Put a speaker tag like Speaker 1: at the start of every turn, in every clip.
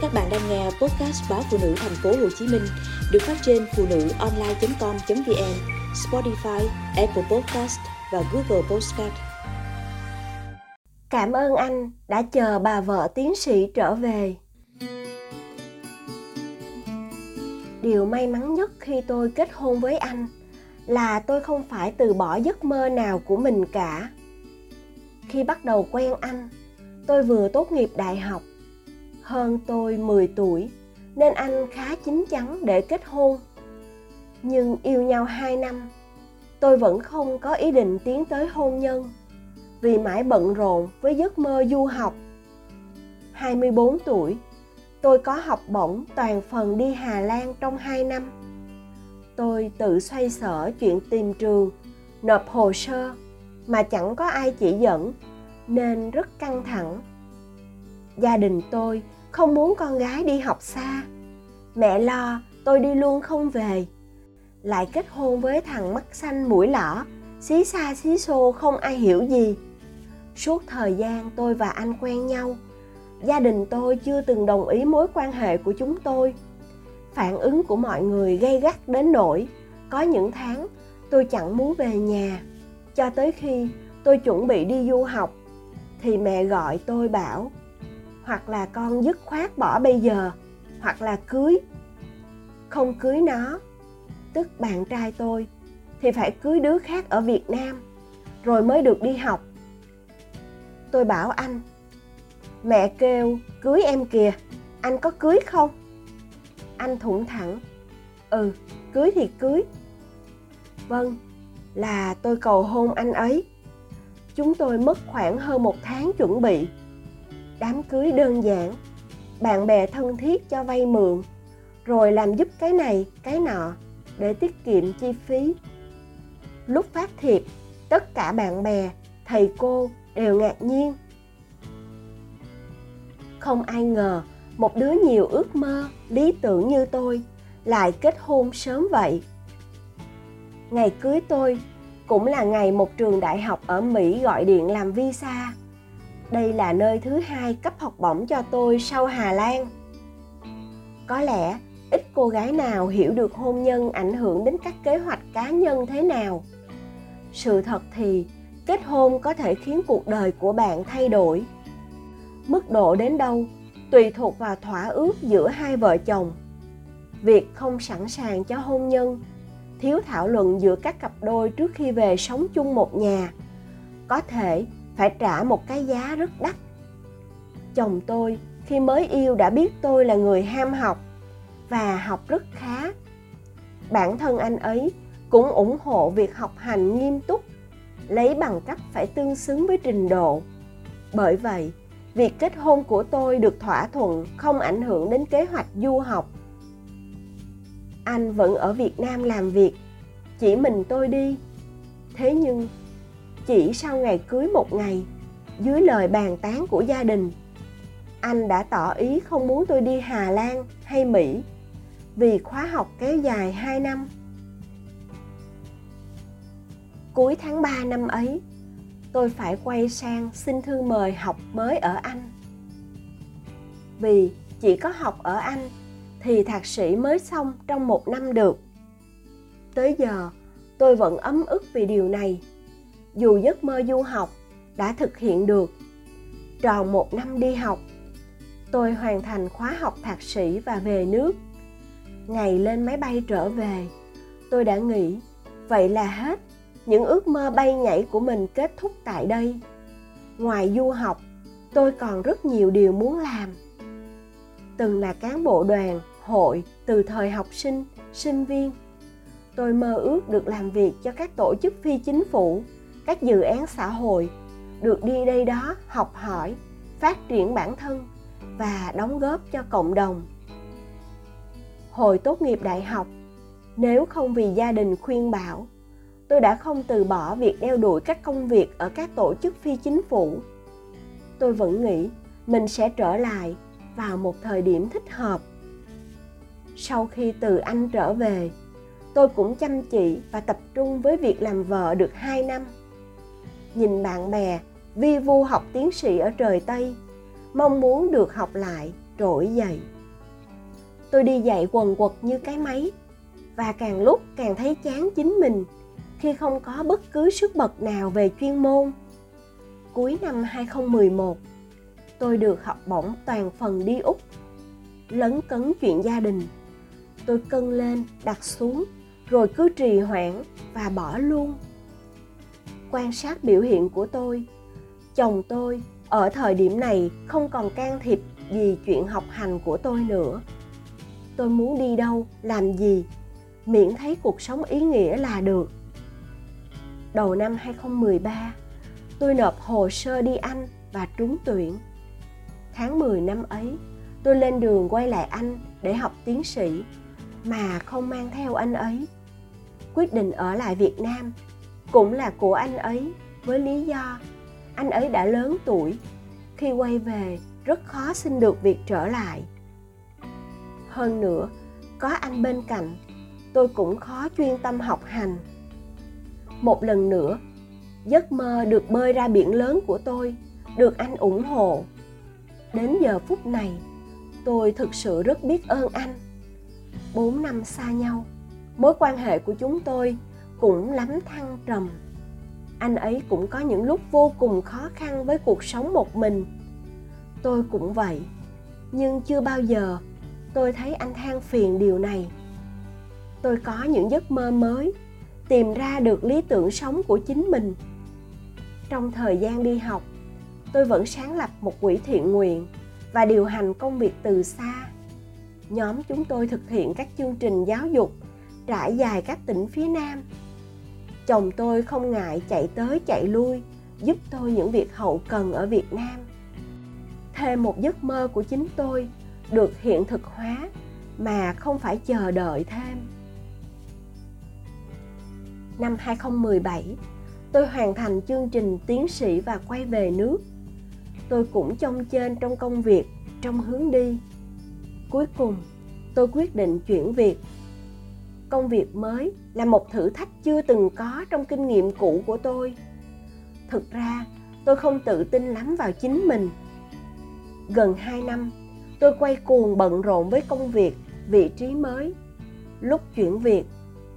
Speaker 1: Các bạn đang nghe podcast báo phụ nữ thành phố Hồ Chí Minh được phát trên phụ nữ online.com.vn, Spotify, Apple Podcast và Google Podcast.
Speaker 2: Cảm ơn anh đã chờ bà vợ tiến sĩ trở về. Điều may mắn nhất khi tôi kết hôn với anh là tôi không phải từ bỏ giấc mơ nào của mình cả. Khi bắt đầu quen anh, tôi vừa tốt nghiệp đại học hơn tôi 10 tuổi nên anh khá chín chắn để kết hôn. Nhưng yêu nhau 2 năm, tôi vẫn không có ý định tiến tới hôn nhân vì mãi bận rộn với giấc mơ du học. 24 tuổi, tôi có học bổng toàn phần đi Hà Lan trong 2 năm. Tôi tự xoay sở chuyện tìm trường, nộp hồ sơ mà chẳng có ai chỉ dẫn nên rất căng thẳng. Gia đình tôi không muốn con gái đi học xa. Mẹ lo, tôi đi luôn không về. Lại kết hôn với thằng mắt xanh mũi lỏ, xí xa xí xô không ai hiểu gì. Suốt thời gian tôi và anh quen nhau, gia đình tôi chưa từng đồng ý mối quan hệ của chúng tôi. Phản ứng của mọi người gây gắt đến nỗi, có những tháng tôi chẳng muốn về nhà. Cho tới khi tôi chuẩn bị đi du học, thì mẹ gọi tôi bảo hoặc là con dứt khoát bỏ bây giờ, hoặc là cưới. Không cưới nó, tức bạn trai tôi, thì phải cưới đứa khác ở việt nam, rồi mới được đi học. Tôi bảo anh, mẹ kêu, cưới em kìa, anh có cưới không? Anh thủng thẳng ừ cưới thì cưới. Vâng là tôi cầu hôn anh ấy. Chúng tôi mất khoảng hơn một tháng chuẩn bị đám cưới đơn giản. Bạn bè thân thiết cho vay mượn, rồi làm giúp cái này, cái nọ để tiết kiệm chi phí. Lúc phát thiệp, tất cả bạn bè, thầy cô đều ngạc nhiên. Không ai ngờ một đứa nhiều ước mơ, lý tưởng như tôi lại kết hôn sớm vậy. Ngày cưới tôi cũng là ngày một trường đại học ở mỹ gọi điện làm visa đây là nơi thứ hai cấp học bổng cho tôi sau Hà Lan. Có lẽ ít cô gái nào hiểu được hôn nhân ảnh hưởng đến các kế hoạch cá nhân thế nào. Sự thật thì kết hôn có thể khiến cuộc đời của bạn thay đổi. Mức độ đến đâu tùy thuộc vào thỏa ước giữa hai vợ chồng. Việc không sẵn sàng cho hôn nhân, thiếu thảo luận giữa các cặp đôi trước khi về sống chung một nhà có thể phải trả một cái giá rất đắt. Chồng tôi khi mới yêu đã biết tôi là người ham học và học rất khá. Bản thân anh ấy cũng ủng hộ việc học hành nghiêm túc, lấy bằng cấp phải tương xứng với trình độ. Bởi vậy, việc kết hôn của tôi được thỏa thuận không ảnh hưởng đến kế hoạch du học. Anh vẫn ở việt nam làm việc, chỉ mình tôi đi. Thế nhưng chỉ sau ngày cưới một ngày, dưới lời bàn tán của gia đình. Anh đã tỏ ý không muốn tôi đi hà lan hay mỹ vì khóa học kéo dài 2 năm. Cuối tháng 3 năm ấy, tôi phải quay sang xin thư mời học mới ở anh. Vì chỉ có học ở anh thì thạc sĩ mới xong trong một năm được. Tới giờ, tôi vẫn ấm ức vì điều này dù giấc mơ du học đã thực hiện được. Tròn một năm đi học, tôi hoàn thành khóa học thạc sĩ và về nước. Ngày lên máy bay trở về, tôi đã nghĩ vậy là hết những ước mơ bay nhảy của mình kết thúc tại đây. Ngoài du học, tôi còn rất nhiều điều muốn làm. Từng là cán bộ đoàn, hội từ thời học sinh sinh viên, tôi mơ ước được làm việc cho các tổ chức phi chính phủ các dự án xã hội được đi đây đó học hỏi, phát triển bản thân và đóng góp cho cộng đồng. Hồi tốt nghiệp đại học, nếu không vì gia đình khuyên bảo, tôi đã không từ bỏ việc đeo đuổi các công việc ở các tổ chức phi chính phủ. Tôi vẫn nghĩ mình sẽ trở lại vào một thời điểm thích hợp. Sau khi từ anh trở về, tôi cũng chăm chỉ và tập trung với việc làm vợ được 2 năm nhìn bạn bè vi vu học tiến sĩ ở trời Tây, mong muốn được học lại trỗi dậy tôi đi dạy quần quật như cái máy và càng lúc càng thấy chán chính mình khi không có bất cứ sức bật nào về chuyên môn. Cuối năm 2011, tôi được học bổng toàn phần đi Úc. Lấn cấn chuyện gia đình, tôi cân lên, đặt xuống, rồi cứ trì hoãn và bỏ luôn. Quan sát biểu hiện của tôi, chồng tôi ở thời điểm này không còn can thiệp gì chuyện học hành của tôi nữa. Tôi muốn đi đâu, làm gì, miễn thấy cuộc sống ý nghĩa là được. Đầu năm 2013, tôi nộp hồ sơ đi Anh và trúng tuyển. Tháng 10 năm ấy, tôi lên đường quay lại Anh để học tiến sĩ mà không mang theo anh ấy. Quyết định ở lại Việt Nam cũng là của anh ấy với lý do anh ấy đã lớn tuổi, khi quay về rất khó xin được việc trở lại. Hơn nữa, có anh bên cạnh, tôi cũng khó chuyên tâm học hành. Một lần nữa giấc mơ được bơi ra biển lớn của tôi được anh ủng hộ. Đến giờ phút này tôi thực sự rất biết ơn anh. Bốn năm xa nhau mối quan hệ của chúng tôi cũng lắm thăng trầm. Anh ấy cũng có những lúc vô cùng khó khăn với cuộc sống một mình. Tôi cũng vậy, nhưng chưa bao giờ tôi thấy anh than phiền điều này. Tôi có những giấc mơ mới, tìm ra được lý tưởng sống của chính mình. Trong thời gian đi học, tôi vẫn sáng lập một quỹ thiện nguyện và điều hành công việc từ xa. Nhóm chúng tôi thực hiện các chương trình giáo dục, trải dài các tỉnh phía nam chồng tôi không ngại chạy tới chạy lui giúp tôi những việc hậu cần ở việt nam thêm một giấc mơ của chính tôi được hiện thực hóa mà không phải chờ đợi thêm năm 2017, tôi hoàn thành chương trình tiến sĩ và quay về nước. Tôi cũng trông trên trong công việc, trong hướng đi. Cuối cùng, tôi quyết định chuyển việc. Công việc mới là một thử thách chưa từng có trong kinh nghiệm cũ của tôi. Thực ra, tôi không tự tin lắm vào chính mình. Gần 2 năm, tôi quay cuồng bận rộn với công việc, vị trí mới. Lúc chuyển việc,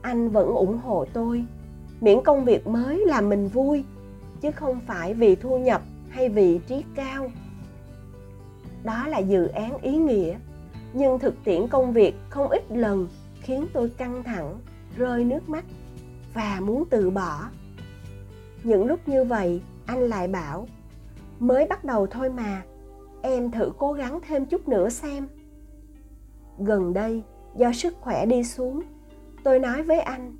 Speaker 2: anh vẫn ủng hộ tôi miễn công việc mới làm mình vui chứ không phải vì thu nhập hay vị trí cao đó là dự án ý nghĩa nhưng thực tiễn công việc không ít lần khiến tôi căng thẳng, rơi nước mắt và muốn từ bỏ. Những lúc như vậy, anh lại bảo, mới bắt đầu thôi mà, em thử cố gắng thêm chút nữa xem. Gần đây, do sức khỏe đi xuống, tôi nói với anh,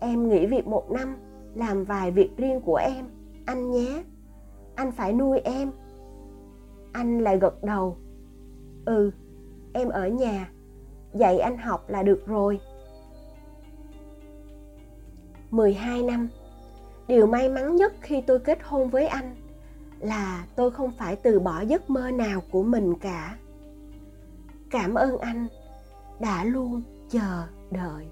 Speaker 2: em nghỉ việc một năm, làm vài việc riêng của em, anh nhé, anh phải nuôi em. Anh lại gật đầu ừ em ở nhà dạy anh học là được rồi. 12 năm, điều may mắn nhất khi tôi kết hôn với anh là tôi không phải từ bỏ giấc mơ nào của mình cả. Cảm ơn anh đã luôn chờ đợi.